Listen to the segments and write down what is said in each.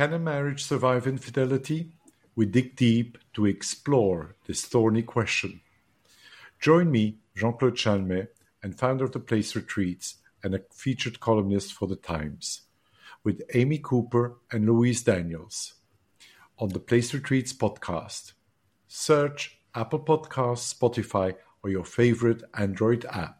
Can a marriage survive infidelity? We dig deep to explore this thorny question. Join me, Jean Claude Chalmet, and founder of the Place Retreats and a featured columnist for The Times, with Amy Cooper and Louise Daniels on the Place Retreats podcast. Search Apple Podcasts, Spotify, or your favorite Android app.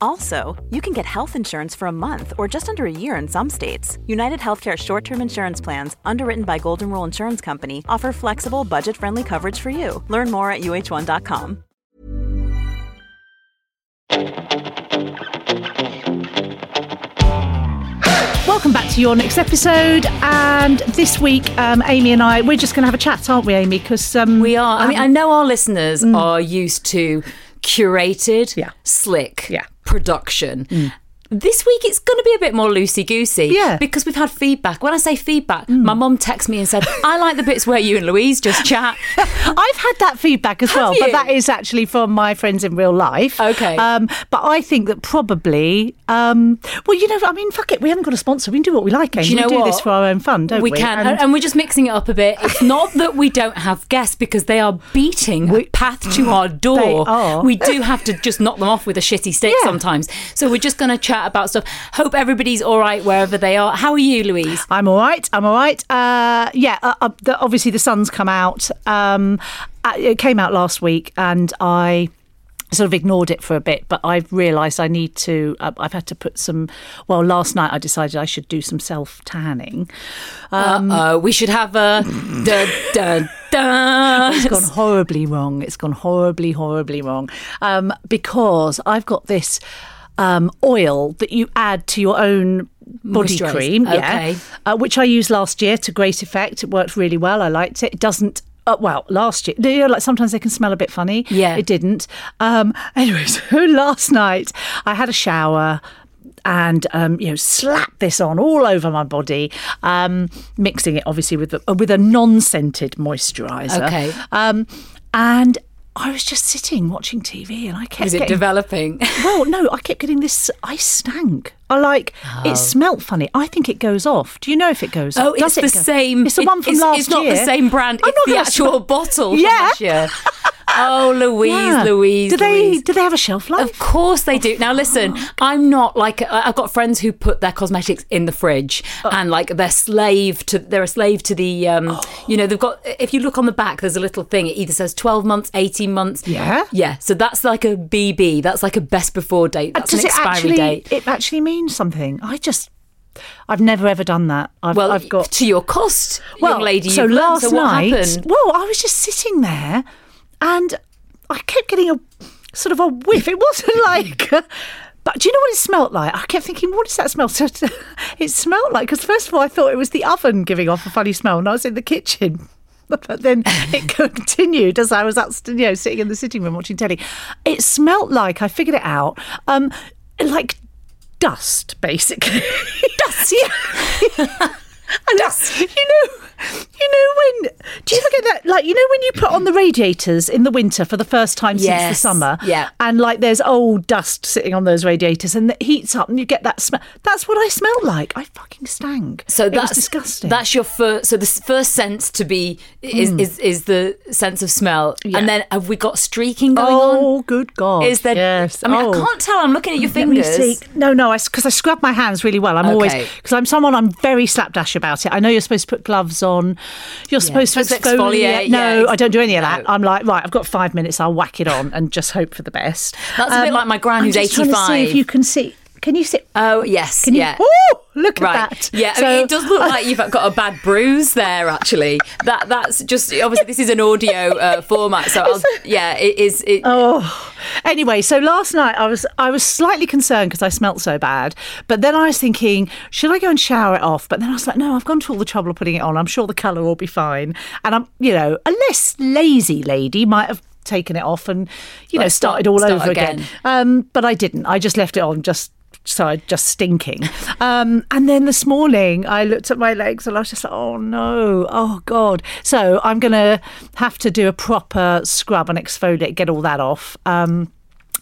Also, you can get health insurance for a month or just under a year in some states. United Healthcare short term insurance plans, underwritten by Golden Rule Insurance Company, offer flexible, budget friendly coverage for you. Learn more at uh1.com. Welcome back to your next episode. And this week, um, Amy and I, we're just going to have a chat, aren't we, Amy? Because um, We are. I mean, I know our listeners are used to curated, Yeah. slick Yeah. Production. Mm. This week it's going to be a bit more loosey goosey. Yeah. Because we've had feedback. When I say feedback, my mum texted me and said, I like the bits where you and Louise just chat. I've had that feedback as well, but that is actually from my friends in real life. Okay. Um, but I think that probably, um, well, you know, I mean, fuck it, we haven't got a sponsor. We can do what we like, Amy. Do you know we do what? this for our own fun, don't we? we can. And- And, we're just mixing it up a bit. It's not that we don't have guests because they are beating a path to our door. They are. We do have to just knock them off with a shitty stick Yeah. sometimes. So we're just going to chat about stuff. Hope everybody's all right wherever they are. How are you, Louise? I'm all right. I'm all right. Uh, yeah, uh, uh, the, obviously the sun's come out. Um, uh, it came out last week, and I sort of ignored it for a bit. But I've realised I need to. Uh, I've had to put some. Well, last night I decided I should do some self tanning. Um, Uh, we should have a da, da, da. It's gone horribly wrong. It's gone horribly, horribly wrong. Um, because I've got this um, oil that you add to your own body cream, Okay. yeah, uh, which I used last year to great effect. It worked really well. I liked it. It doesn't. Uh, well, last year, you know, like sometimes they can smell a bit funny. Yeah. it didn't. Um, anyway, so last night I had a shower and um, you know slap this on all over my body, um, mixing it obviously with a, with a non-scented moisturizer. Okay. Um, and I was just sitting watching TV, and I kept Is it getting developing? well, no, I kept getting this. I stank. I like it oh. smelt funny. I think it goes off. Do you know if it goes Oh, off? Does it's it the go- same. It's the it- one from it's, last It's not year. the same brand. I'm it's not the actual bottle. from Yeah. Oh, Louise, Yeah. Louise. Do they? Louise. Do they have a shelf life? Of course they do. Now listen, I'm not like I've got friends who put their cosmetics in the fridge Oh. and like they're slave to they're a slave to the um you know they've got if you look on the back there's a little thing it either says 12 months 18 months Yeah? yeah so that's like a BB that's like a best before date that's Does an it expiry actually? date It actually means something. I just. I've never ever done that. I've, well I've got to your cost well, young lady So last so night, happened well, I was just sitting there, and I kept getting a sort of a whiff. It wasn't like. But do you know what it smelt like? I kept thinking, what does that smell? So it smelled like because first of all, I thought it was the oven giving off a funny smell, and I was in the kitchen. But then it continued as I was you know, sitting in the sitting room watching telly. It smelt like I figured it out, um, like dust, basically. Dust, yeah. And dust. You know, you know when? Do you ever get that? Like you know when you put on the radiators in the winter for the first time since the summer, yeah. and like there's old dust sitting on those radiators, and it heats up, and you get that smell. That's what I smelled like. I fucking stank. So that's disgusting. That's your first. So the first sense to be is is, is the sense of smell, Mm. Yeah. and then have we got streaking going on? oh, good God! Is there? Yes. I mean, oh. I can't tell. I'm looking at your fingers. No, no, because I, scrub my hands really well. I'm always because I'm someone I'm very slapdash about it. I know you're supposed to put gloves on. You're supposed to Supposed to exfoliate. exfoliate, No, yeah. I don't do any of that. No. I'm like, right, I've got five minutes. I'll whack it on and just hope for the best. Um, That's a bit like my gran I'm who's just trying to see 85. if you can see. Can you see? Oh yes, Can you? yeah. Oh, look Right. at that. Yeah, I So- mean, it does look like you've got a bad bruise there. Actually, that that's just obviously this is an audio uh, format, so I'll, yeah, it is. It, Oh, anyway, so last night I was I was slightly concerned because I smelt so bad, but then I was thinking, should I go and shower it off? But then I was like, no, I've gone to all the trouble of putting it on. I'm sure the colour will be fine, and I'm, you know, a less lazy lady might have taken it off and you know started all start over again. again. Um, but I didn't. I just left it on just. I just stinking. Um, and then this morning I looked at my legs and I was just like, oh no, oh God. So I'm going to have to do a proper scrub and exfoliate, get all that off. Um,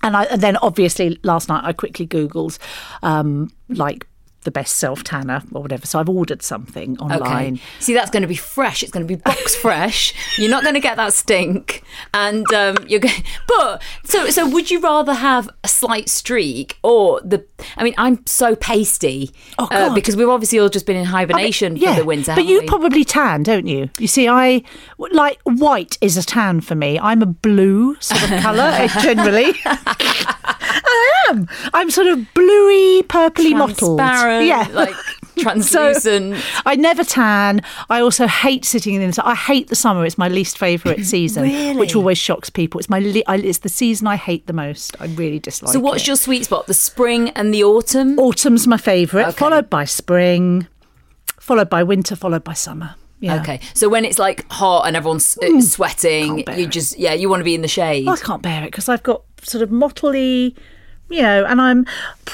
and, I, and then obviously last night I quickly Googled um, like the best self tanner or whatever. So I've ordered something online. Okay. See, that's going to be fresh. It's going to be box fresh. You're not going to get that stink, and um, you're going. But so so, would you rather have a slight streak or the? I mean, I'm so pasty Oh, uh, because we've obviously all just been in hibernation for the winter. But you we? probably tan, don't you? You see, I like white is a tan for me. I'm a blue sort of colour generally. I am. I'm sort of bluey, purpley mottled. Yeah, like So, translucent. I never tan. I also hate sitting in the sun. I hate the summer. It's my least favourite season, which always shocks people. It's my li- I, it's the season I hate the most. I really dislike. It. So, what's it. your sweet spot? The spring and the autumn. autumn's my favourite, Okay. followed by spring, followed by winter, followed by summer. Yeah. Okay, so when it's like hot and everyone's uh, sweating, Can't you just yeah, you want to be in the shade. I can't bear it because I've got sort of mottly, you know, and I'm,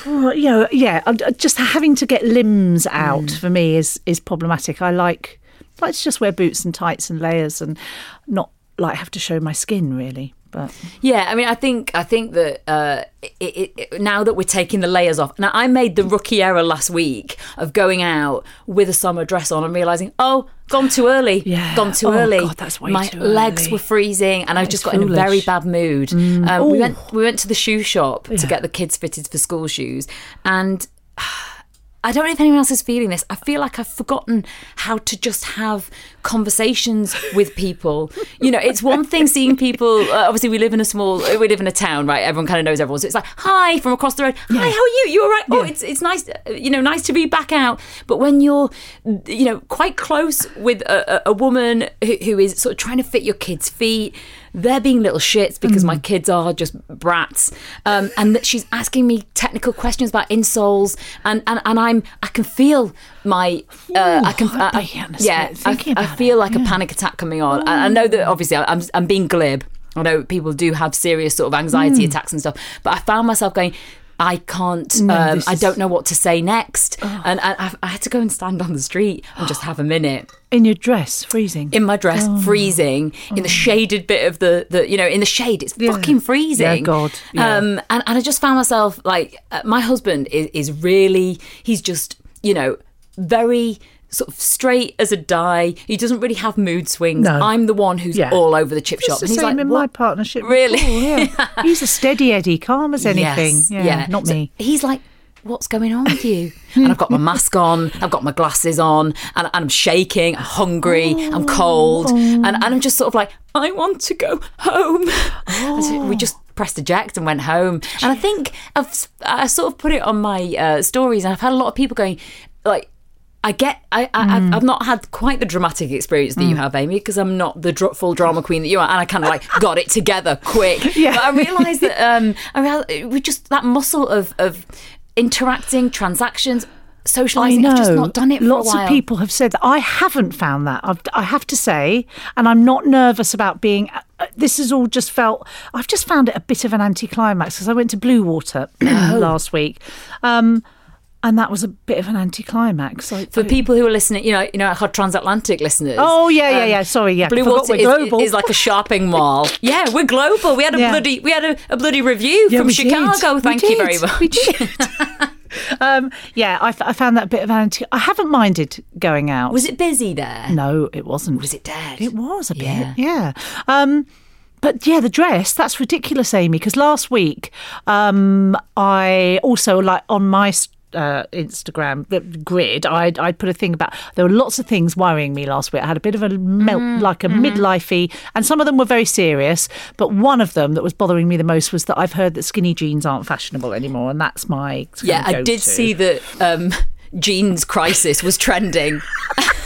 you know, yeah, just having to get limbs out Mm. for me is is problematic. I like, like to just wear boots and tights and layers and not like have to show my skin really. But Yeah, I mean, I think I think that uh, it, it, now that we're taking the layers off. Now, I made the rookie error last week of going out with a summer dress on and realizing, oh, gone too early. Yeah. gone too Oh, early. God, that's way My too legs were freezing, and I That just is got in a very. Mm. bad mood. Um, we went we went to the shoe shop to get the kids fitted for school shoes, and. I don't know if anyone else is feeling this. I feel like I've forgotten how to just have conversations with people. You know, it's one thing seeing people. Uh, obviously, we live in a small, we live in a town, right? Everyone kind of knows everyone. So it's like, hi from across the road. Hi, how are you? You all right? Oh, it's it's nice. uh, You know, nice to be back out. But when you're, you know, quite close with a, a, woman who, who is sort of trying to fit your kid's feet. They're being little shits because my kids are just brats, um, and that she's asking me technical questions about insoles, and, and, and I'm I can feel my uh, I can Ooh, I- I- I'd be honest yeah I, feel like a panic attack coming on. I, I know that obviously I'm I'm being glib. I know people do have serious sort of anxiety attacks and stuff, but I found myself going. I can't. No, um, I don't know what to say next, and, and I, I had to go and stand on the street and just have a minute in your dress, freezing. in my dress, freezing in the shaded bit of the, the you know in the shade. It's Yeah. fucking freezing. Yeah, God, yeah. Um, and and I just found myself like uh, my husband is is really he's just you know very sort of straight as a die. He doesn't really have mood swings. No. I'm the one who's Yeah. all over the chip It's shop, the and he's same like, in "What?" my partnership. Really? Yeah. He's a steady Eddie, calm as anything. Yes, yeah, not So me. he's like, what's going on with you? and I've got my mask on, I've got my glasses on, and, and I'm shaking, I'm hungry, I'm cold, and, and I'm just sort of like, I want to go home. And so we just pressed eject and went home. And I think I've I sort of put it on my uh, stories, and I've had a lot of people going, like. I get. I, I, Mm. I've, I've not had quite the dramatic experience that you have, Amy, because I'm not the dr- full drama queen that you are, and I kind of like got it together quick. Yeah. But I realised that um, I realised we just that muscle of of interacting, transactions, I socialising. know. I've just not done it for Lots a while. of people have said that. I haven't found that. I've, I have to say, and I'm not nervous about being. uh, This has all just felt. I've just found it a bit of an anticlimax because I went to Bluewater Oh. last week, um, and that was a bit of an anticlimax. I, For people who are listening, you know, you know, our transatlantic listeners. um, Oh, yeah, yeah, yeah. Sorry, yeah. Bluewater is, global. is like a shopping mall. yeah, we're global. We had a Yeah. bloody we had a, a bloody review Yeah, from we did. Chicago. We Thank you very much. We did. um, yeah, I, f- I found that a bit of an anti. I haven't minded going out. Was it busy there? No, it wasn't. Was it dead? It was a bit, Yeah. yeah. Um, but yeah, the dress, that's ridiculous, Amy, because last week um, I also, like, on my uh, Instagram grid, I'd, I'd put a thing about there were lots of things worrying me last week. I had a bit of a melt, Mm, like a mm-hmm. midlifey, and some of them were very serious. But one of them that was bothering me the most was that I've heard that skinny jeans aren't fashionable anymore, and that's my Yeah, I did see that um, jeans crisis was trending.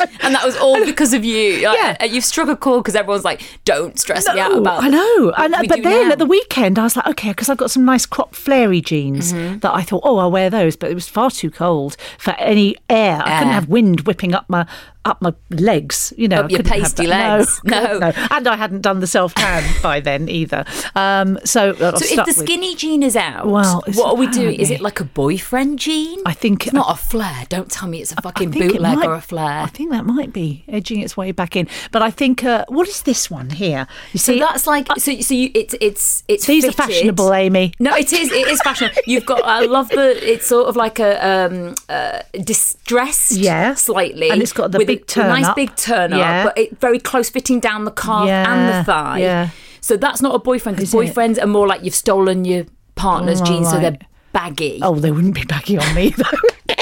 and that was all because of you. Like, Yeah. uh, You've struck a chord because everyone's like, don't stress me out about I know, and, we but then now. at the weekend I was like, okay, because I've got some nice crop flary jeans Mm-hmm. that I thought, oh, I'll wear those, but it was far too cold for any air. I couldn't have wind whipping up my up my legs, you know. Up your pasty legs. No, No. God, and I hadn't done the self tan by then either. Um, so uh, So if the with- skinny jean is out, Well, what are we doing? Is it like a boyfriend jean? I think it's not a flare. Don't tell me it's a fucking bootleg might- or a flare. I think that might be edging its way back in. But I think uh, what is this one here? You So see, that's like so. So you, it's it's it's these are fashionable, Amy. No, it is. It is fashionable. You've got. I love the. It's sort of like a um, uh, distressed. Yeah. slightly, And it's got the with big turn nice up. big turn up, Yeah. but it very close fitting down the calf and the thigh. yeah. So that's not a boyfriend because Is it? boyfriends are more like you've stolen your partner's Oh, jeans, so they're baggy. Oh, they wouldn't be baggy on me though.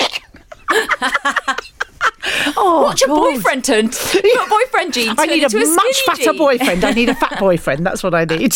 oh, What's your God. boyfriend turned? Your boyfriend jeans. I need a a much fatter jean. boyfriend. I need a fat boyfriend. That's what I need.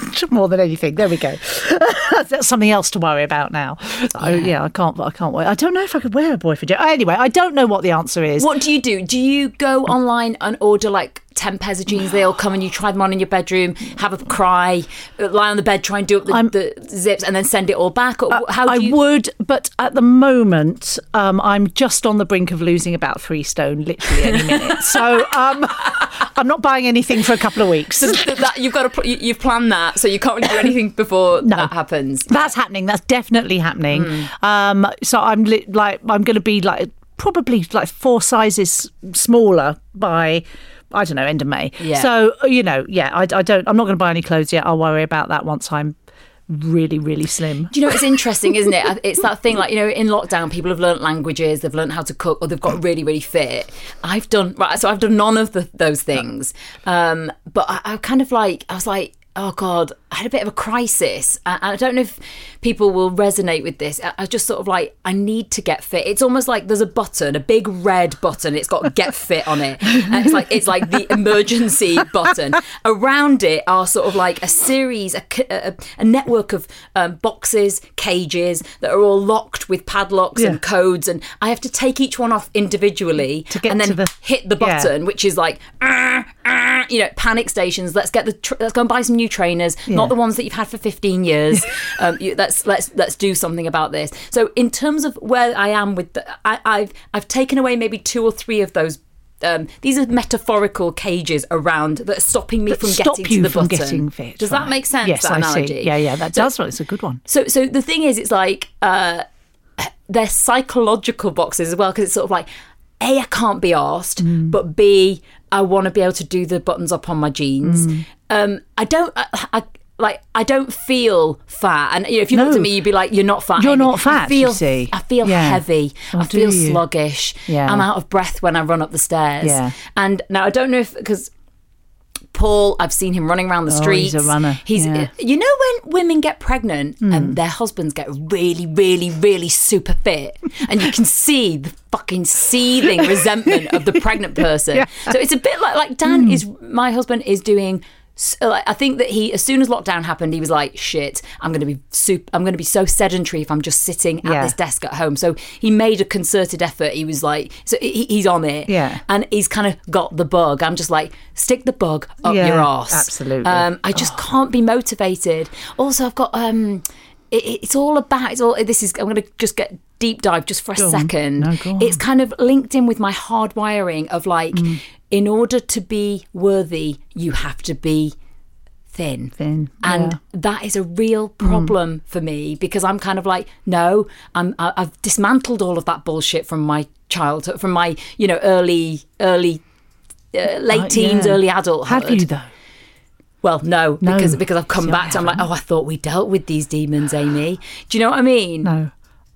More than anything. There we go. That's something else to worry about now. Oh, yeah, I can't. I can't wait. I don't know if I could wear a boyfriend. jacket. Anyway, I don't know what the answer is. What do you do? Do you go online and order like 10 pairs of jeans? They all come and you try them on in your bedroom, have a cry, uh, lie on the bed, try and do up the, the zips, and then send it all back? Or how do I would, but at the moment, um, I'm just on the brink of losing about three stone, literally any minute. So um, I'm not buying anything for a couple of weeks. So that, you've got to you- you've planned that, so you can't really do anything before that happens. That's happening. That's definitely happening. Hmm. Um, so I'm li- like I'm going to be like probably like four sizes smaller by I don't know end of May. Yeah. So you know, yeah, I, I don't. I'm not going to buy any clothes yet. I'll worry about that once I'm really really slim. Do you know it's interesting, isn't it? It's that thing like you know, in lockdown, people have learnt languages, they've learnt how to cook, or they've got really, really fit. I've done right, so I've done none of the, those things. Um, but I, I kind of like, I was like, oh god, I had a bit of a crisis, and I don't know if people will resonate with this. I, just sort of like, I need to get fit. It's almost like there's a button, a big red button. It's got get fit on it, and it's like it's like the emergency button. Around it are sort of like a series, a network of um, boxes, cages that are all locked with padlocks Yeah. and codes, and I have to take each one off individually To get and then the- hit the Yeah. button, which is like, "Ah, ah," you know, panic stations. Let's get the tr- let's go and buy some new trainers, not the ones that you've had for fifteen years. um, you, let's let's let's do something about this. So in terms of where I am with, the, I, I've I've taken away maybe two or three of those. Um, these are metaphorical cages around that are stopping me That from stop getting you to the from button. getting fit. Does that make sense? Yes, that I analogy? see. Yeah, yeah, that So- does. It's a good one. so, so the thing is, it's like uh, they're psychological boxes as well because it's sort of like a I can't be asked, Mm. but b I want to be able to do the buttons up on my jeans. Mm. Um, I don't. I, I, like I don't feel fat, and you know, if you looked at me, you'd be like, "You're not fat. You're Amy." not fat, I feel, you see. I feel Yeah. heavy. Oh, I feel sluggish. Yeah. I'm out of breath when I run up the stairs. Yeah. And now I don't know if because Paul, I've seen him running around the Oh, streets. he's a runner, He's, yeah. Hmm. you know, when women get pregnant and their husbands get really, really, really super fit, and you can see the fucking seething resentment of the pregnant person. So it's a bit like like Dan Hmm. is my husband is doing. S- Like, I think that he, as soon as lockdown happened, he was like, "Shit, I'm going to be soup. I'm going to be so sedentary if I'm just sitting at Yeah. this desk at home." So he made a concerted effort. He was like, "So he, he's on it." Yeah. and he's kind of got the bug. I'm just like, stick the bug up Yeah, your ass, absolutely. Um, I just can't be motivated. Also, I've got um, it, it's all about. It's all. This is. I'm going to just get deep dive just for a Go on. second. No. It's kind of linked in with my hard wiring of like, Mm. In order to be worthy, you have to be thin. Thin, And yeah. Mm. that is a real problem for me because I'm kind of like, no, I'm, I- I've dismantled all of that bullshit from my childhood, from my, you know, early, early, uh, late Uh, teens, yeah. early adulthood. Have you though? Well, no, No. because because I've come back to. I'm like, oh, I thought we dealt with these demons, Amy. Do you know what I mean? No.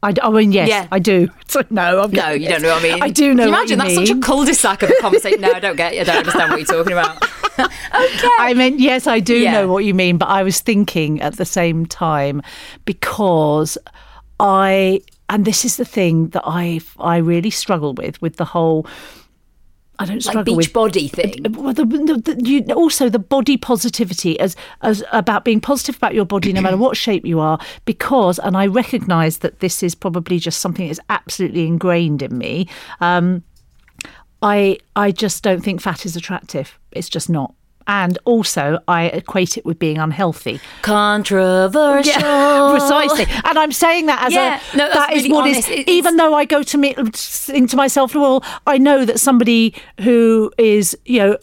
I, I mean, yes, Yeah. I do. So, no, I'm No, you don't know what I mean. I do know. Can you imagine you that's such a cul-de-sac of a conversation? no, I don't get. I don't understand what you're talking about. okay. I mean, yes, I do Yeah. know what you mean, but I was thinking at the same time because I and this is the thing that I I really struggle with with the whole. I don't Like struggle beach with body thing. well, the, the, the, you, also the body positivity as as about being positive about your body no matter what shape you are because and I recognise that this is probably just something that's absolutely ingrained in me. Um, I I just don't think fat is attractive. It's just not. And also, I equate it with being unhealthy. Controversial. precisely. And I'm saying that as Yeah, a no, that is really what is. honest. It- it's- Even though I go to me think to myself, well, I know that somebody who is you know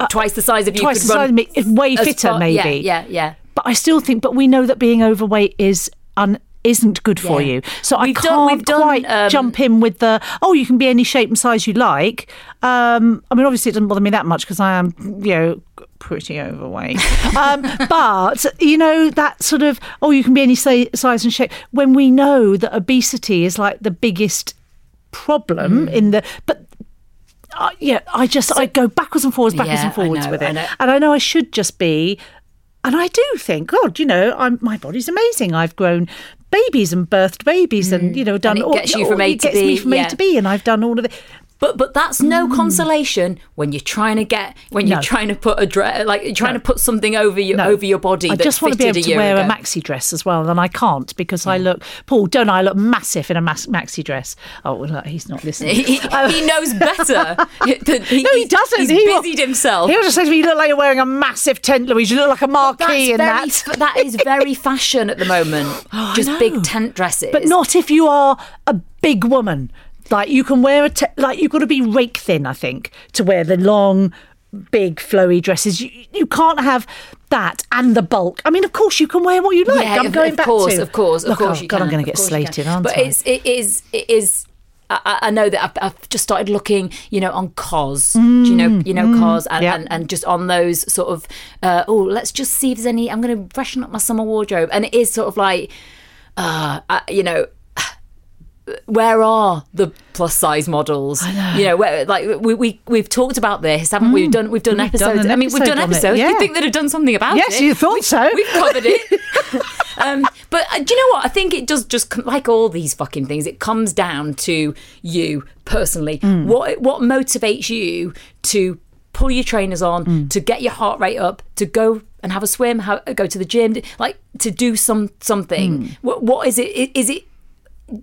uh, Twice the size of you twice could the run size of me way fitter, far- maybe. Yeah, yeah, yeah. But I still think, but we know that being overweight is un. Isn't good for Yeah. you, so I We've can't done- we've done, quite um, jump in with the oh you can be any shape and size you like. Um, I mean, obviously it doesn't bother me that much because I am you know pretty overweight. um, but you know that sort of oh you can be any si- size and shape when we know that obesity is like the biggest problem Mm. in the but uh, yeah, I just I go backwards and forwards, backwards Yeah, and forwards know, with it, know. and I know I should just be, and I do think, God, you know, I'm my body's amazing. I've grown babies and birthed babies, and you know, done Mm. it all, gets you from all- A it to gets me B, from A to B, and I've done all of it. But but that's no hmm. consolation when you're trying to get when you're No. trying to put a dress like you're trying to put something over your No. over your body. I that just want to be able to wear ago. a maxi dress as well, and I can't because I hmm. look, Paul. Don't I look massive in a mas- maxi dress? Oh, well, he's not listening. He, oh. he knows better. he, No, he doesn't. He's He will- busied himself. He'll just say to me, "You look like you're wearing a massive tent, Louise. You look like a marquee in That's that." that is very fashion at the moment. Oh, just big tent dresses. but not if you are a big woman. Like you can wear a te- like you've got to be rake thin, I think, to wear the long, big flowy dresses. You you can't have that and the bulk. I mean, of course you can wear what you like. Yeah, I'm of, going of back course, to. of course, of Look, course. oh, you God, can. I'm going to get slated, aren't but I? it's it is it is. I, I- I know that I've, I've just started looking, you know, on cos. Do you know, you know, cos, and, Mm, yeah. and, and just on those sort of, uh, oh, let's just see if there's any. I'm going to freshen up my summer wardrobe, and it is sort of like, uh, uh, you know, where are the plus size models? You know, where, like we we we've talked about this, haven't we? We've done we've done Mm. We've done episodes. an I mean, we've done episodes. yeah. You think they'd have done something about Yes, it? you thought We- so. We've covered it. um, but uh, do you know what? I think it does just like all these fucking things. It comes down to you personally. Mm. What what motivates you to pull your trainers on, Mm. to get your heart rate up, to go and have a swim, ha go to the gym, like to do some something. Mm. What what is it? Is it?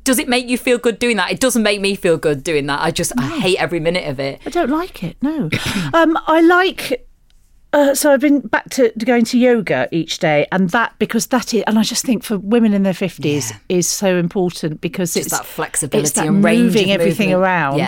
Does it make you feel good doing that? It doesn't make me feel good doing that. I just I hate every minute of it. I don't like it. No, um, I like. Uh, so I've been back to, to going to yoga each day, and that because that is, and I just think for women in their fifties is so important because Just it's that flexibility it's that and moving everything movement. around. Yeah.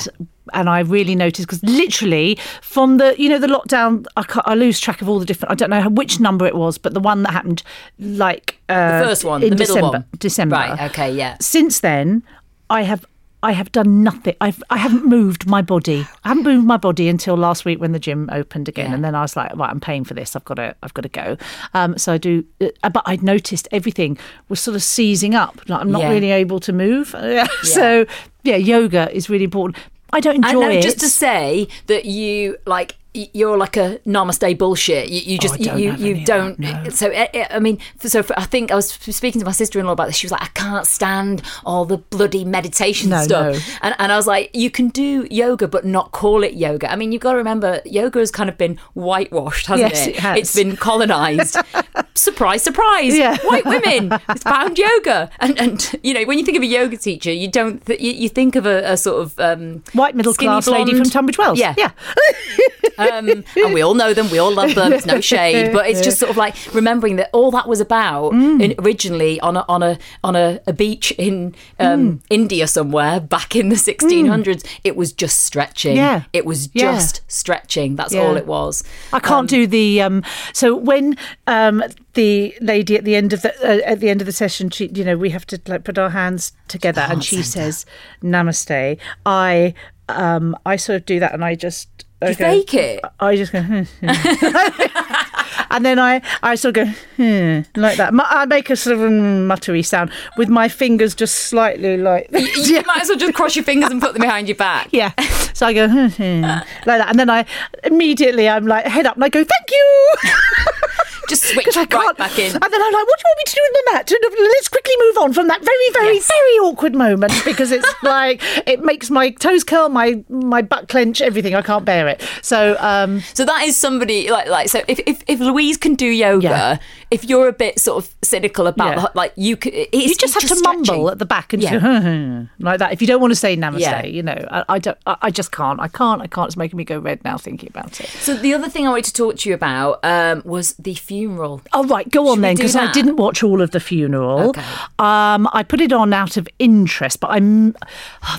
And I really noticed because literally from the you know the lockdown, I, I lose track of all the different. I don't know which number it was, but the one that happened like uh, The first one, in the middle December. one. December. Right, okay, yeah. Since then, I have I have done nothing. I've I haven't moved my body. I haven't moved my body until last week when the gym opened again, Yeah. and then I was like, right, I'm paying for this. I've got to I've got to go. Um, so I do, uh, but I'd noticed everything was sort of seizing up. Like I'm not Yeah. really able to move. So yeah, yoga is really important. I don't I enjoy know, it. just to say that you like you're like a namaste bullshit. You, you just Oh, don't you you don't. no. So I, I mean, so for, I think I was speaking to my sister in law about this. She was like, I can't stand all the bloody meditation No, stuff. no. And and I was like, you can do yoga, but not call it yoga. I mean, you've got to remember, yoga has kind of been whitewashed, hasn't Yes, it? it has. It's been colonized. surprise, surprise. Yeah. White women found yoga, and and you know when you think of a yoga teacher, you don't th- you, you think of a, a sort of um, White middle class lady from Tunbridge Wells. Yeah, yeah. um, and we all know them, we all love them. It's no shade, but it's just sort of like remembering that all that was about Mm. in, originally on a on a on a, a beach in um, Mm. India somewhere back in the 1600s. It was just stretching. Yeah. it was Yeah. just stretching. That's Yeah. all it was. I can't do the um so when um the lady at the end of the uh, at the end of the session she you know we have to like put our hands together and she says namaste I um I sort of do that and I just You fake it. I just go, hmm, hmm. and then I, I sort of go, hmm, like that. I make a sort of muttery sound with my fingers just slightly like, You might as well just cross your fingers and put them behind your back. yeah. So I go, hmm, hmm, like that. And then I immediately, I'm like, head up and I go, thank you. Just switch right back in. And then I'm like, what do you want me to do in the mat? And Let's quickly move on from that very, very, Yes. very awkward moment because it's like it makes my toes curl, my my butt clench, everything. I can't bear it. So um, So that is somebody like like so if if, if Louise can do yoga, Yeah. If you're a bit sort of cynical about Yeah. the, like you could, you just have to mumble at the back and Yeah. like that. If you don't want to say namaste, Yeah. you know, I, I don't. I, I just can't. I can't. I can't. It's making me go red now thinking about it. So the other thing I wanted to talk to you about um, was the funeral. Oh right, go on Should we then, because I didn't watch all of the funeral. Okay. Um, I put it on out of interest, but I'm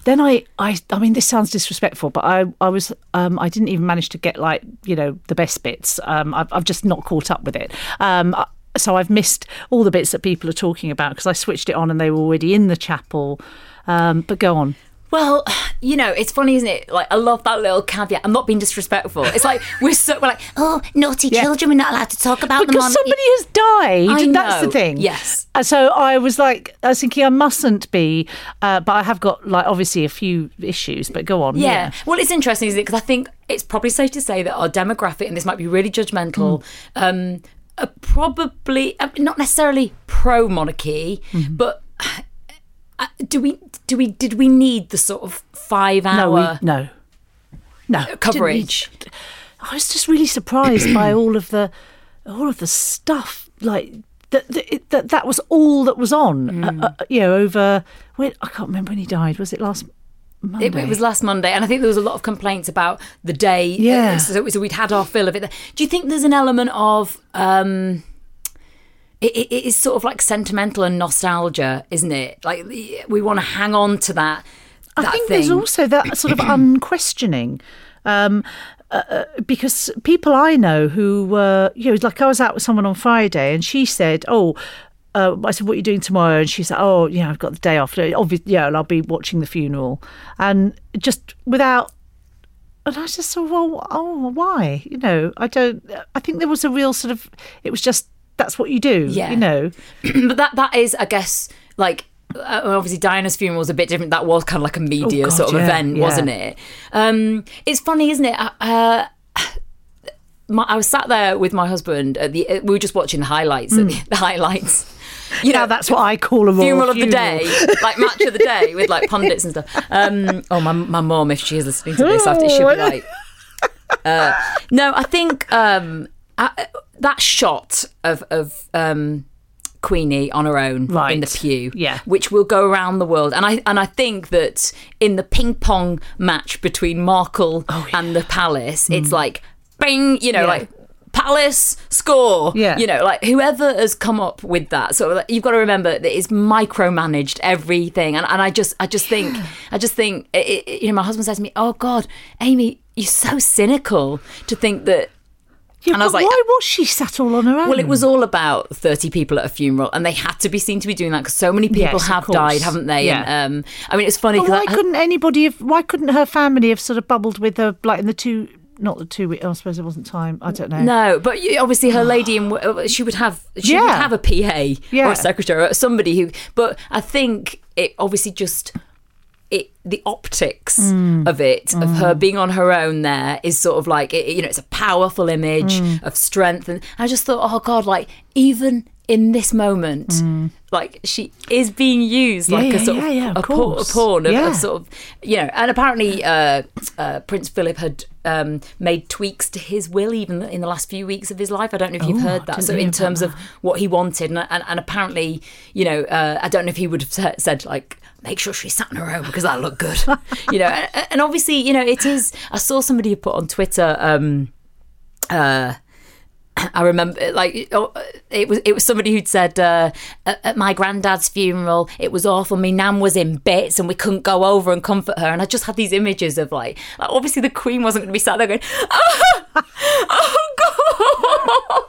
then I, I I mean this sounds disrespectful, but I I was um, I didn't even manage to get like you know the best bits. Um, I've I've just not caught up with it. Um, I- so I've missed all the bits that people are talking about because I switched it on and they were already in the chapel. Um, but go on. Well, you know, it's funny, isn't it? Like, I love that little caveat. I'm not being disrespectful. It's like we're so we're like, oh, naughty Yeah. children, we're not allowed to talk about them. because somebody has died. I and That's the thing. yes. Uh, So I was like, I was thinking I mustn't be, uh, but I have got like obviously a few issues. But go on. Yeah. Well, it's interesting, isn't it? Because I think it's probably safe to say that our demographic, and this might be really judgmental, um, are probably uh, not necessarily pro monarchy, but. uh, Do we? Do we? Did we need the sort of five No, hour we, no, no coverage? I was just really surprised by all of the, all of the stuff like. That, that that that was all that was on, Mm. uh, uh, you know. Over when I can't remember when he died. Was it last? It, it was last Monday, and I think there was a lot of complaints about the day. Yeah. So, so we'd had our fill of it. Do you think there's an element of um, it, it, it is sort of like sentimental and nostalgia, isn't it? Like we want to hang on to that. I think thing. there's also that sort of unquestioning. Um, uh, uh, because people I know who were, you know, like I was out with someone on Friday and she said, Oh, uh, I said, What are you doing tomorrow? And she said, Oh, yeah, I've got the day off. Obviously, yeah, and I'll be watching the funeral. And just without, and I just thought, Well, oh, why? You know, I don't, I think there was a real sort of, it was just, that's what you do, Yeah. you know. but that that is, I guess, like uh, obviously Diana's funeral was a bit different. That was kind of like a media Oh, God, sort of yeah, event, yeah. wasn't it? Um, it's funny, isn't it? Uh, my, I was sat there with my husband. At the, uh, we were just watching the highlights. at The, the highlights. You Now that's what I call a royal funeral of the day, like match of the day with like pundits and stuff. Um, oh, my my mom, if she is listening to this, after she'll be like, uh, no, I think um, I, that shot of of um, Queenie on her own right. in the pew, Yeah. which will go around the world, and I and I think that in the ping pong match between Markle and the Palace, it's like bing, you know, Yeah. like. Palace score, Yeah. You know, like whoever has come up with that. So like, you've got to remember that it's micromanaged everything, and, and I just, I just think, I just think, it, it- you know, my husband says to me, "Oh God, Amy, you're so cynical to think that." Yeah, And I was but like- why was she sat all on her own? Well, it was all about 30 people at a funeral, and they had to be seen to be doing that because so many people Yes, have died, haven't they? Yeah. And um, I mean, it's funny But why because couldn't anybody have? Why couldn't her family have sort of bubbled with her, like in the two, not the two week? Oh, I suppose there wasn't time. I don't know. No, but you- obviously her lady in uh, she would have she would have a PA or a secretary or somebody who. But I think it obviously just it the optics Mm. of it of her being on her own there is sort of like it, you know it's a powerful image Mm. of strength and I just thought oh god like even in this moment like she is being used Mm. Yeah, like a sort of, yeah, yeah, of a, pawn, a pawn of, of sort of you know and apparently uh, uh, Prince Philip had um, made tweaks to his will even in the last few weeks of his life. I don't know if you've Oh, heard that. so in terms of what he wanted and, and, and apparently you know uh, I don't know if he would have said like make sure she's sat in her own because that looked good. You know and, and obviously you know it is I saw somebody put on Twitter um uh I remember, like, oh, it was it was somebody who'd said uh, at, my granddad's funeral, it was awful. My nan was in bits, and we couldn't go over and comfort her. And I just had these images of like, like obviously the Queen wasn't going to be sat there going, oh, oh God.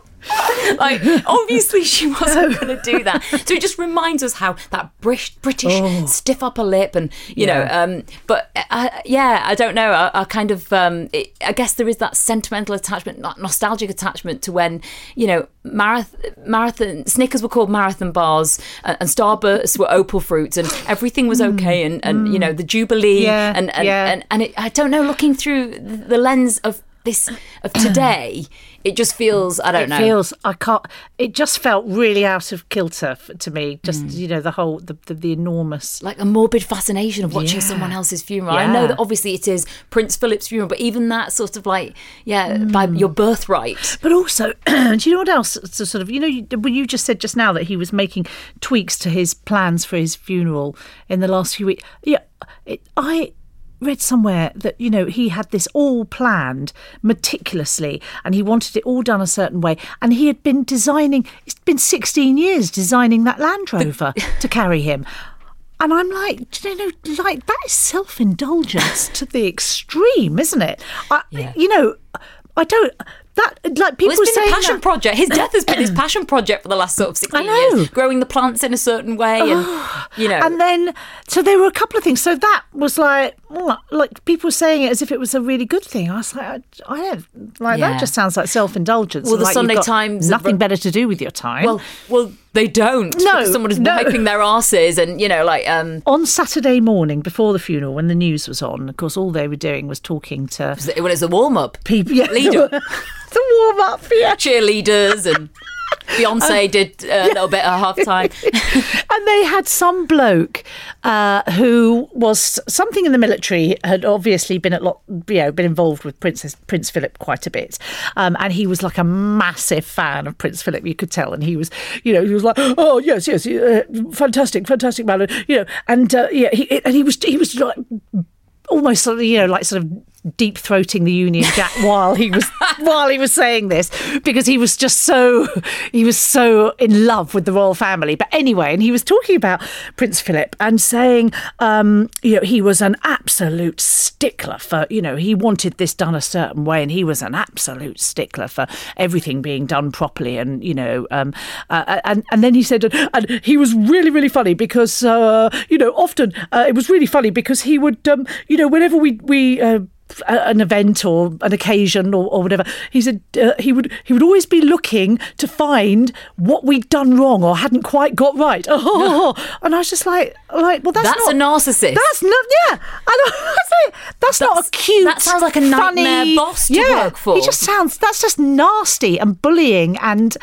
like obviously she wasn't going to do that. So it just reminds us how that British British stiff upper lip and you know um but uh, yeah I don't know. I, I kind of um it, I guess there is that sentimental attachment not nostalgic attachment to when you know marathon marathon Snickers were called marathon bars and, and Starbursts were opal fruits and everything was okay and and you know the Jubilee Yeah, and and, yeah. and and it, I don't know looking through the lens of this of today it just feels I don't it know. It feels I can't. It just felt really out of kilter f- to me. Just Mm. you know the whole the the, the enormous. like a morbid fascination of watching Yeah. someone else's funeral. I know that obviously it is Prince Philip's funeral, but even that sort of like, yeah, by Mm. your birthright. But also, do you know what else? So sort of, you know, you, you just said just now that he was making tweaks to his plans for his funeral in the last few weeks. Yeah, it, I read somewhere that you know he had this all planned meticulously and he wanted it all done a certain way and he had been designing it's been 16 years designing that land rover to carry him and I'm like, you know, like that is self-indulgence to the extreme, isn't it? I, Yeah. You know, I don't. That like people Well, it's been saying a passion that- project. His death has been his passion project for the last sort of 16 I know. years. Growing the plants in a certain way and, you know. And then, so there were a couple of things. So that was like, mm, like people saying it as if it was a really good thing. I was like, I, I don't like Yeah. that. Just sounds like self-indulgence. Well, the like Sunday Times nothing better to do with your time. well, well, they don't. No, because someone is no. wiping their asses and, you know, like, um, on Saturday morning before the funeral, when the news was on, of course, all they were doing was talking to when it's a warm up, people. Yeah, Leader. the warm up. Yeah. cheerleaders and Beyonce did uh, a little bit at half time. and they had some bloke uh, who was something in the military had obviously been at lot you know been involved with Princess Prince Philip quite a bit. Um, and he was like a massive fan of Prince Philip you could tell. And he was you know he was like oh yes yes uh, fantastic fantastic man. You know and uh, yeah he, and he was he was like almost you know like sort of deep throating the Union Jack while he was while he was saying this because he was just so he was so in love with the royal family. But anyway, and he was talking about Prince Philip and saying, um, you know, he was an absolute stickler for you know he wanted this done a certain way, and he was an absolute stickler for everything being done properly, and you know, um, uh, and and then he said, and he was really really funny because uh, you know often uh, it was really funny because he would um, you know whenever we we uh, an event or an occasion or, or whatever. He said uh, he would he would always be looking to find what we'd done wrong or hadn't quite got right. Oh, and I was just like, like, well, that's, That's not, a narcissist. That's not, yeah. And I was like, that's, not a cute. that sounds like a nightmare funny, boss to yeah, work for. He just sounds. That's just nasty and bullying and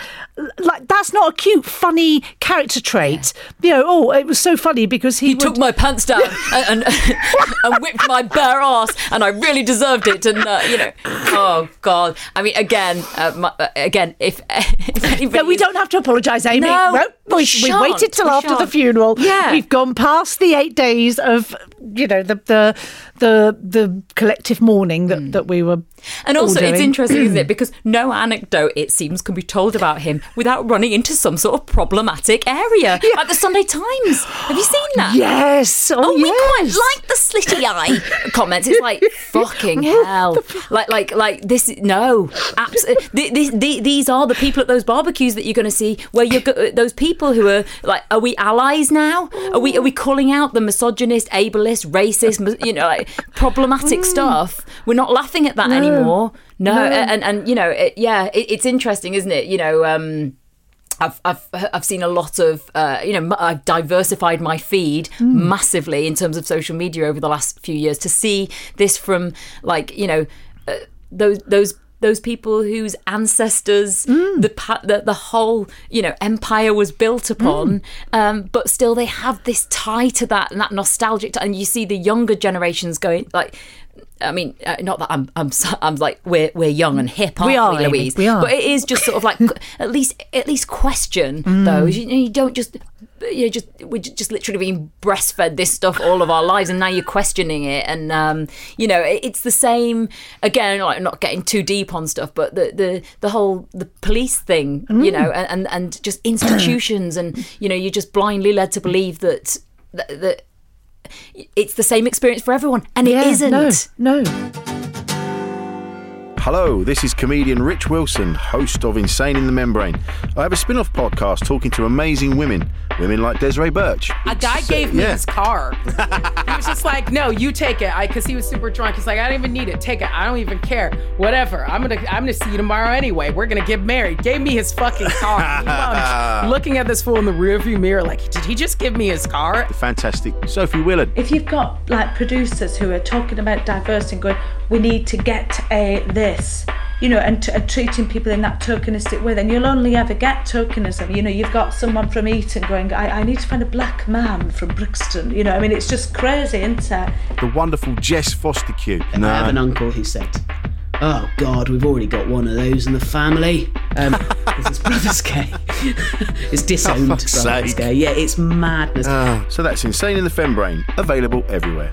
like that's not a cute, funny character trait. You know, oh, it was so funny because he, He would, took my pants down and, and, and whipped my bare ass, and I really deserved it. And uh, you know, oh god. I mean, again, uh, my, uh, again, if, if No, we don't have to apologise, Amy. No, we we, we waited till we after the shan't. funeral. Yeah. we've gone past the eight days of you know the the the, the collective mourning that, that we were. And also, it's interesting, isn't it? Because no anecdote, it seems, can be told about him without running into some sort of problematic area. Like the Sunday Times. Have you seen that? Yes. Oh, Oh, we quite like the slitty eye comments. It's like fucking hell. Like, like, like this. No, absolutely. Th- th- these are the people at those barbecues that you're going to see. Where you're go- those people who are like, are we allies now? Are we are we calling out the misogynist, ableist, racist, you know, like problematic mm. stuff? We're not laughing at that anymore. No, and and you know, it, yeah, it, it's interesting, isn't it? You know. um I've, I've I've seen a lot of uh, you know I've diversified my feed massively in terms of social media over the last few years to see this from like you know uh, those those those people whose ancestors the, pa- the the whole you know empire was built upon um, but still they have this tie to that and that nostalgic and you see the younger generations going like I mean, uh, not that I'm, I'm, I'm like we're we're young and hip, aren't We we, are, Amy, Louise? we are. But it is just sort of like at least at least question Mm. those. You, you don't just you know just we're just literally being breastfed this stuff all of our lives, and now you're questioning it. And um, you know, it, it's the same again. Like not getting too deep on stuff, but the the the whole the police thing, you Mm. know, and and, and just institutions, and you know, you're just blindly led to believe that that. that it's the same experience for everyone, and Yeah, it isn't. No, no. Hello, this is comedian Rich Wilson, host of Insane in the Membrane. I have a spin off podcast talking to amazing women, women like Desiree Burch. A guy It's, uh, gave me yeah. his car. he was just like, "No, you take it," because he was super drunk. He's like, "I don't even need it. Take it. I don't even care. Whatever. I'm gonna, I'm gonna see you tomorrow anyway. We're gonna get married." Gave me his fucking car. Meanwhile, I'm just looking at this fool in the rearview mirror, like, did he just give me his car? Fantastic Sophie Willan. if you've got like producers who are talking about diversity and going, we need to get a this, you know, and, t- and treating people in that tokenistic way, then you'll only ever get tokenism. You know, you've got someone from Eton going, I, I need to find a black man from Brixton. You know, I mean, it's just crazy, isn't it? The wonderful Jess Fostekew. And I have an uncle who said, Oh God, we've already got one of those in the family. Um, 'cause his brother's gay. it's disowned fuck's brother's sake. gay. Yeah, it's madness. Ah, so that's Insane in the Fembrain, available everywhere.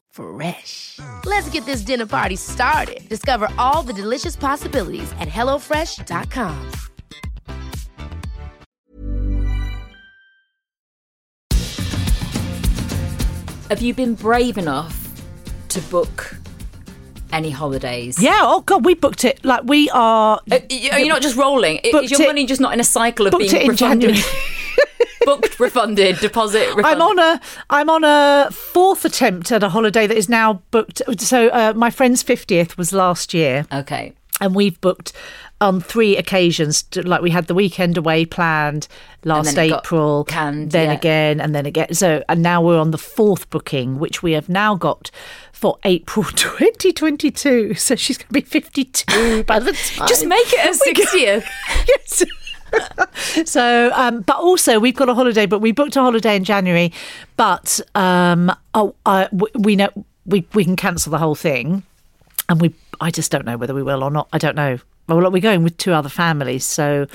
Fresh. Let's get this dinner party started. Discover all the delicious possibilities at hellofresh.com. Have you been brave enough to book any holidays? Yeah. Oh God, we booked it. Like we are. Uh, y- Are you not just rolling? Is your it- money just not in a cycle of being it in refunded? Booked, refunded, deposit, refunded. I'm on a I'm on a fourth attempt at a holiday that is now booked. So uh, my friend's fiftieth was last year. Okay. And we've booked on three occasions. Like we had the weekend away planned last April, canned, then yeah. again, and then again. So and now we're on the fourth booking, which we have now got for April 2022. So she's going to be 52 by the time. Just make it a we go- 60th. yes. so, um, but also we've got a holiday, but we booked a holiday in January. But um, oh, we know we we can cancel the whole thing, and we I just don't know whether we will or not. I don't know. Well, look, we're going with two other families, so.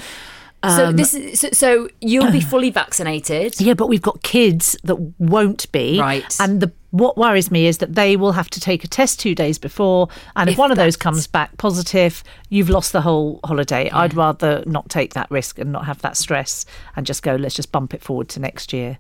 So um, this is so, so you'll be fully vaccinated. Yeah, but we've got kids that won't be. Right. And the what worries me is that they will have to take a test two days before, and if, If one of those comes back positive, you've lost the whole holiday. I'd rather not take that risk and not have that stress, and just go. Let's just bump it forward to next year.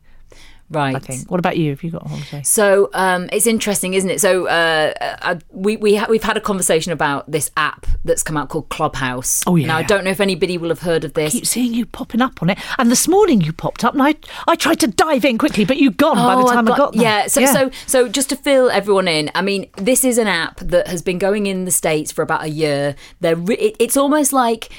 Right. I think. What about you? Have you got a holiday? So um, it's interesting, isn't it? So uh, uh, we we ha- we've had a conversation about this app that's come out called Clubhouse. Oh, yeah. Now I don't know if anybody will have heard of this. I keep seeing you popping up on it, and this morning you popped up, and I I tried to dive in quickly, but you'd gone by the Oh, time I got there. Yeah so, so so just to fill everyone in, I mean, this is an app that has been going in the states for about a year. They're re- it, it's almost like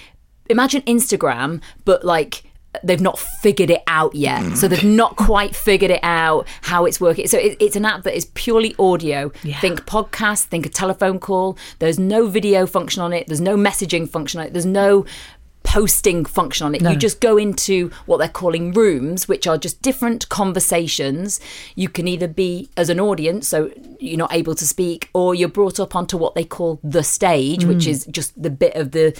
imagine Instagram, but like they've not figured it out yet. Mm. So they've not quite figured it out how it's working. So it, it's an app that is purely audio. Think podcast, think a telephone call. There's no video function on it. There's no messaging function on it. There's no posting function on it. No. You just go into what they're calling rooms, which are just different conversations. You can either be as an audience, so you're not able to speak, or you're brought up onto what they call the stage, which Mm. is just the bit of the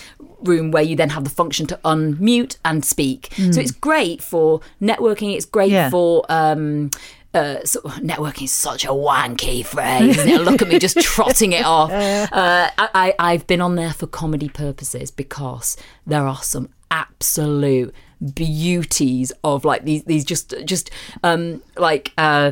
room where you then have the function to unmute and speak. Mm. So it's great for networking. It's great Yeah. for. Um, uh, of networking is such a wanky phrase. Look at me just trotting it off. Uh, I, I, I've been on there for comedy purposes because there are some absolute beauties of like these these just just um like uh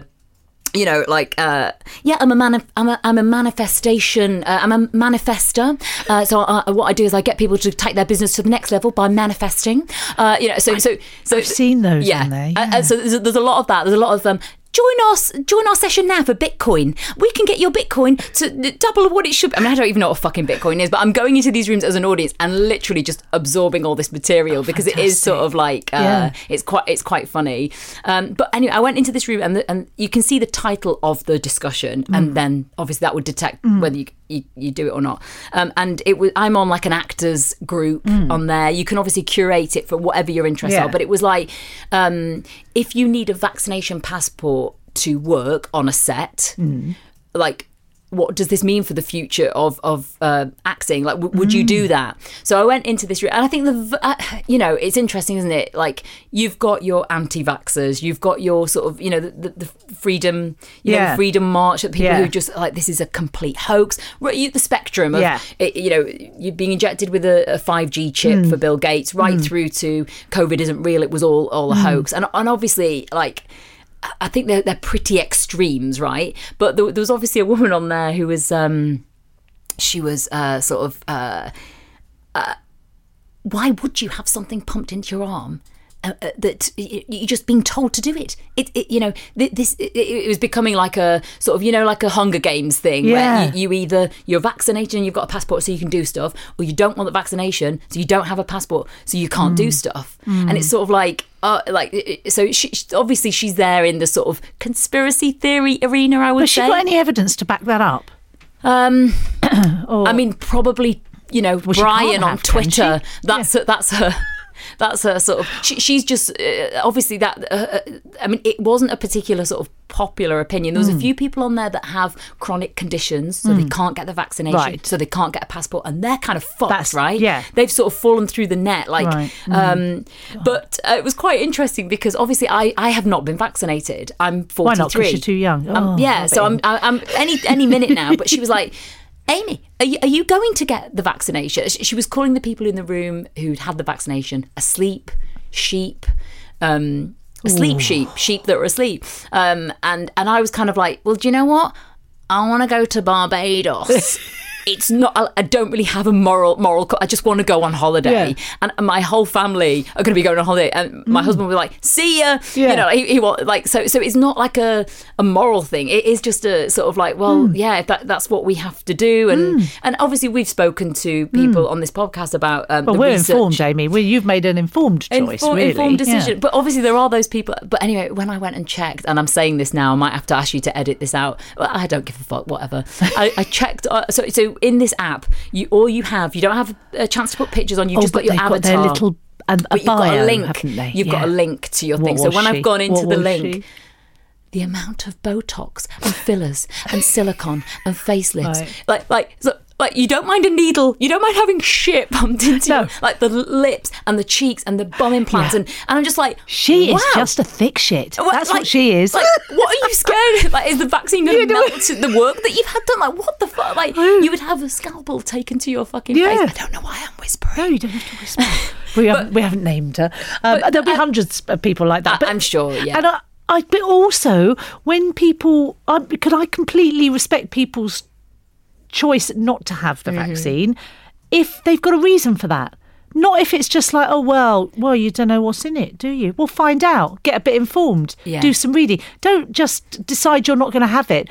you know, like, uh, yeah, I'm a man. I'm a, I'm a manifestation. Uh, I'm a manifester. Uh, so uh, what I do is I get people to take their business to the next level by manifesting. Uh, you know, so so so I've seen those Yeah, there, Uh, uh, so there's, there's a lot of that. There's a lot of um, join us, join our session now for Bitcoin. We can get your Bitcoin to double what it should. be. I mean, I don't even know what a fucking Bitcoin is, but I'm going into these rooms as an audience and literally just absorbing all this material because it is sort of like uh, Yeah. it's quite it's quite funny. Um, but anyway, I went into this room and the, and you can see the title of the discussion, Mm. and then obviously that would detect whether you, you you do it or not. Um, and it was I'm on like an actors group on there. You can obviously curate it for whatever your interests Mm. Yeah. are, but it was like um, if you need a vaccination passport to work on a set, Mm. like what does this mean for the future of of uh, acting? Like, w- would you do that? So I went into this, room, and I think the uh, you know it's interesting, isn't it? Like you've got your anti-vaxxers, you've got your sort of you know the, the, the freedom, you know, Yeah. the freedom march, that people Yeah. who just like this is a complete hoax. Right, you, the spectrum of Yeah. it, you know you're being injected with a, a 5G chip Mm. for Bill Gates, right through to COVID isn't real, it was all all a Mm. hoax, and and obviously like. I think they're they're pretty extremes, right? But there, there was obviously a woman on there who was um, she was uh, sort of uh, uh, why would you have something pumped into your arm? Uh, uh, that y- you're just being told to do it. It, it you know, th- this it, it was becoming like a sort of, you know, like a Hunger Games thing Yeah. where you, you either you're vaccinated and you've got a passport so you can do stuff, or you don't want the vaccination so you don't have a passport so you can't do stuff. And it's sort of like, uh, like so. She, obviously, she's there in the sort of conspiracy theory arena. I would say. Has she say. got any evidence to back that up? Um, Or- I mean, probably you know she Brian on can? Twitter. That's her, that's her. That's her sort of. She, she's just uh, obviously that. Uh, uh, I mean, it wasn't a particular sort of popular opinion. There was Hmm. a few people on there that have chronic conditions, so they can't get the vaccination, Right. so they can't get a passport, and they're kind of fucked, That's- right? yeah. they've sort of fallen through the net. Like, Right. Hmm. um, but uh, it was quite interesting because obviously I I have not been vaccinated. I'm 43. Why not? Because you're too young. Um, Oh, yeah, so I'm, you- I- I'm any any minute now. But she was like, Amy, are you, are you going to get the vaccination? She was calling the people in the room who'd had the vaccination asleep, sheep. Um, asleep sheep, sheep that were asleep, um, and and I was kind of like, well, do you know what? I want to go to Barbados. it's not. I- don't really have a moral moral. I just want to go on holiday, Yeah. and my whole family are going to be going on holiday. And my husband will be like, "See ya." Yeah. You know, he, he wa- like so. So it's not like a a moral thing. It is just a sort of like, well, yeah, that that's what we have to do. And and obviously we've spoken to people on this podcast about. Um, well, we're research. informed, Amy. We, you've made an informed choice, Inform- really. informed decision. Yeah. But obviously, there are those people. But anyway, when I went and checked, and I'm saying this now, I might have to ask you to edit this out. Well, I don't give a fuck. Whatever. I, I checked. Uh, so, so in this app, you all you have, you don't have a chance to put pictures on. You oh, just got your avatar. got their little a, a but you've bio, got a link. haven't they? You've got a link to your What thing. So when she? I've gone into What the link, she? the amount of Botox and fillers and silicone and facelifts, Right. like like so. Like you don't mind a needle, you don't mind having shit pumped into No. you, like the lips and the cheeks and the bum implants, Yeah. and, and I'm just like, She wow. is just a thick shit. Well, That's like- what she is. Like, what are you scared? Of? Like, is the vaccine going to melt the work that you've had done? Like, what the fuck? Like, you would have a scalpel taken to your fucking Yeah. face. I don't know why I'm whispering. no, you don't have to whisper. we, haven't, we haven't named her. Um, but, there'll be uh, hundreds of people like that. I- I'm sure, yeah. And I, I, but also, when people, I, because I completely respect people's choice not to have the Mm-hmm. vaccine if they've got a reason for that. Not if it's just like, oh well, well you don't know what's in it, do you? Well, find out, get a bit informed, Yeah. do some reading. Don't just decide you're not going to have it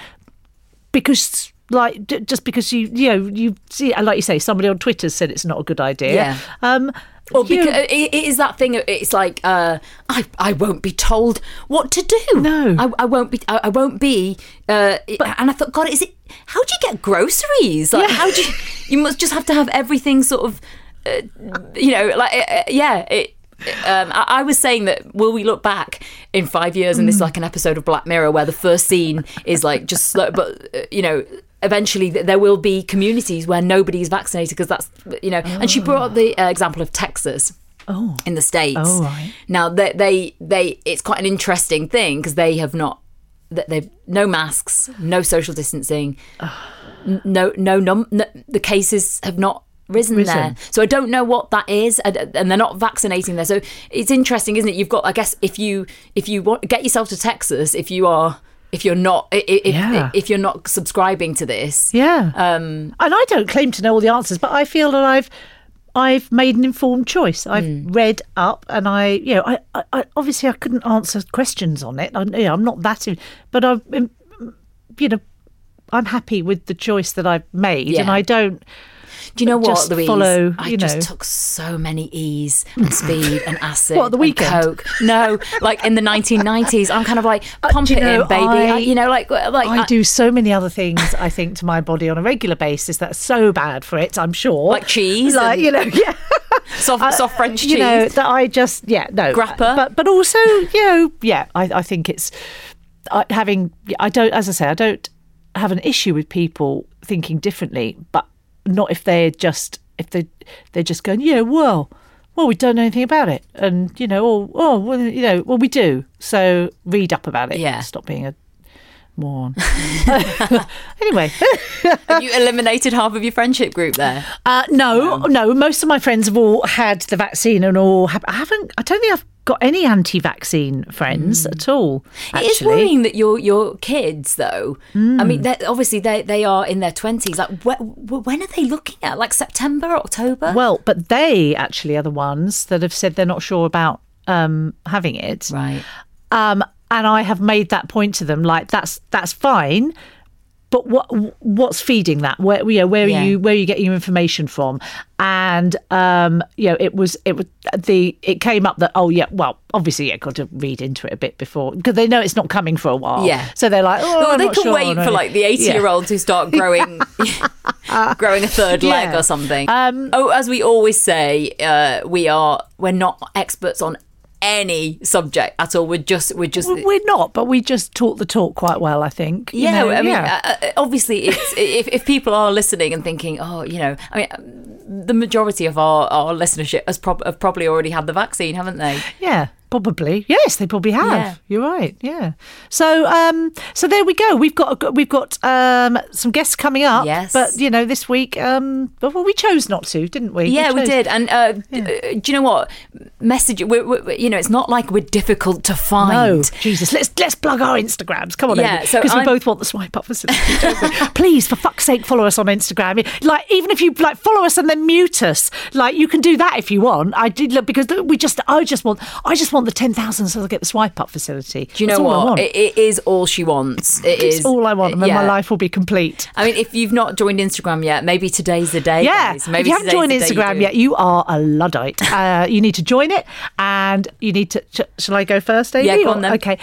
because, like, d- just because you, you know, you see, like you say, somebody on Twitter said it's not a good idea. Yeah. Um, Well, you because it, is that thing. It's like uh, I I won't be told what to do. No. I, I won't be. I, I won't be. Uh, and I thought, God, is it? How do you get groceries? Like, Yeah. how do you? You must just have to have everything sort of. Uh, you know, like uh, uh, yeah. It, um, I, I was saying that will we look back in five years and this is like an episode of Black Mirror where the first scene is like just slow, but uh, you know eventually there will be communities where nobody is vaccinated because that's you know and she brought up the uh, example of Texas oh, in the states. Oh, right. Now they they, they it's quite an interesting thing because they have not that they've no masks, no social distancing, no no, num, no the cases have not risen, Risen. there. So I don't know what that is, and, and they're not vaccinating there. So it's interesting, isn't it? You've got I guess if you if you want get yourself to Texas, if you are if you're not if, Yeah. if you're not subscribing to this, yeah. um, and I don't claim to know all the answers, but I feel that I've I've made an informed choice. I've Hmm. read up, and I, you know, I, I, obviously I couldn't answer questions on it. I, you know, I'm not that, in- but I've, you know, I'm happy with the choice that I've made, and I don't. Do you know what, just Louise? Follow, I you just took so many E's and speed and acid. What, the and weekend? Coke. No, like in the 1990s, I'm kind of like pump do you it know, in, baby. I- I- you know, like uh, like I do so many other things. I think to my body on a regular basis that's so bad for it. I'm sure, Like cheese like you know, yeah. soft uh, soft French cheese. you know that I just yeah no Grappa. but but also you know yeah I, I think it's I, having I don't as I say I don't have an issue with people thinking differently but not if they're just if they they're just going yeah well well we don't know anything about it. And you know or oh well you know well we do. So read up about it. Yeah. stop being a moron anyway Have you eliminated half of your friendship group there? Uh, no, no. Most of my friends have all had the vaccine and all. Have, I haven't. I don't think I've got any anti-vaccine friends at all. It is worrying that your your kids, though. I mean, they're- obviously they they are in their twenties. Like, wh- wh- when are they looking at? Like September, October? well, but they actually are the ones that have said they're not sure about um, having it. right. Um, and I have made that point to them, like that's that's fine. But what what's feeding that? Where you know, where Yeah. are you where are you getting your information from? And um, you know, it was it was the it came up that oh yeah, well obviously yeah, got to read into it a bit before because they know it's not coming for a while. Yeah. so they're like, oh, Well, they can sure, wait for like the eighty-year-olds who start growing, growing a third leg or something. oh, as we always say, uh, we are we're not experts on any subject at all. We're just we're just Well, We're not, but we just talk the talk quite well, I think. You yeah, know, I mean, yeah. uh, uh, obviously, if, if people are listening and thinking, oh, you know, I mean, the majority of our, our listenership has prob- have probably already had the vaccine, haven't they? Yeah, probably. Yes, they probably have. Yeah. You're right. Yeah. So, um, so there we go. We've got we've got um some guests coming up. Yes. But you know, this week, um, well, we chose not to, didn't we? Yeah, we chose- did. And uh, d- uh, do you know what? Message. We're, we're, you know, it's not like we're difficult to find. No. Jesus. Let's let's plug our Instagrams. Come on, Yeah, so because we I'm- both want the swipe up facility. Please, for fuck's sake, follow us on Instagram. Like, even if you like follow us and then mute us, like you can do that if you want. I did look because we just, I just want, I just want the ten thousand so I get the swipe up facility. Do you That's know what? It, it is all she wants. It it's is all I want, and then my life will be complete. I mean, if you've not joined Instagram yet, maybe today's the day. Yeah, guys. Maybe if you haven't joined the day you Instagram yet, you are a luddite. Uh, you need to join it, and you need to. Sh- shall I go first, Amy? Yeah, go on then. Okay,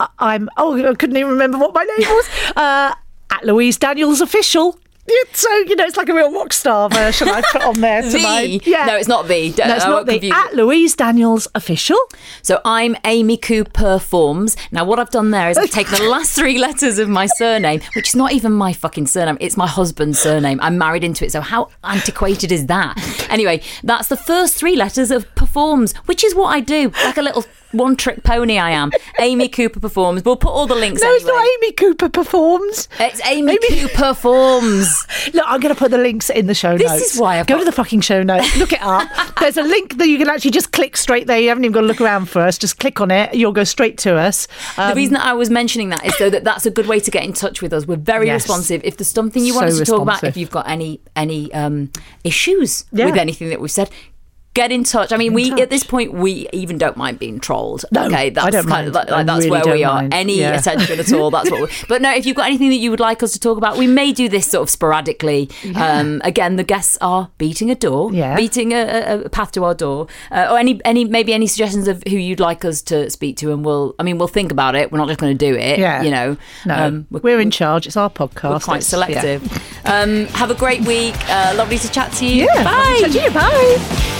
I- I'm. Oh, I couldn't even remember what my name was. Uh, at Louise Daniels official. It's so you know, it's like a real rock star version I put on there. To V. yeah. No, it's not V. No, it's not the at. Louise Daniels official. So I'm Amy Cooper Forms. Now, what I've done there is I've taken the last three letters of my surname, which is not even my fucking surname. It's my husband's surname. I'm married into it. So how antiquated is that? Anyway, that's the first three letters of Performs, which is what I do. Like a little one trick pony I am. Amy Cooper Performs. We'll put all the links in. No, anyway. it's not Amy Cooper performs. It's Amy, Cooper Forms. Look, I'm going to put the links in the show This notes. This is why I've go got- to the fucking show notes. Look it up. There's a link that you can actually just click straight there. You haven't even got to look around for us. Just click on it. You'll go straight to us. the Um, reason that I was mentioning that is so that that's a good way to get in touch with us. We're very Yes. responsive. If there's something you want So us to talk about, if you've got any any um, issues Yeah. with anything that we've said. Get in touch. I mean, in we touch. at this point we even don't mind being trolled. No, okay, I that's don't kind of mind. like, like, that's really where we are. mind. Any Yeah. attention at all, that's what. We, but no, if you've got anything that you would like us to talk about, we may do this sort of sporadically. Um, again, the guests are beating a door, Yeah. beating a, a, a path to our door, uh, or any any maybe any suggestions of who you'd like us to speak to, and we'll. I mean, we'll think about it. We're not just going to do it. Yeah. you know. no, Um, we're, in charge. It's our podcast. we're quite selective. Yeah. Um, have a great week. Uh, lovely to chat to you. Yeah. Bye. Chat to you. Bye.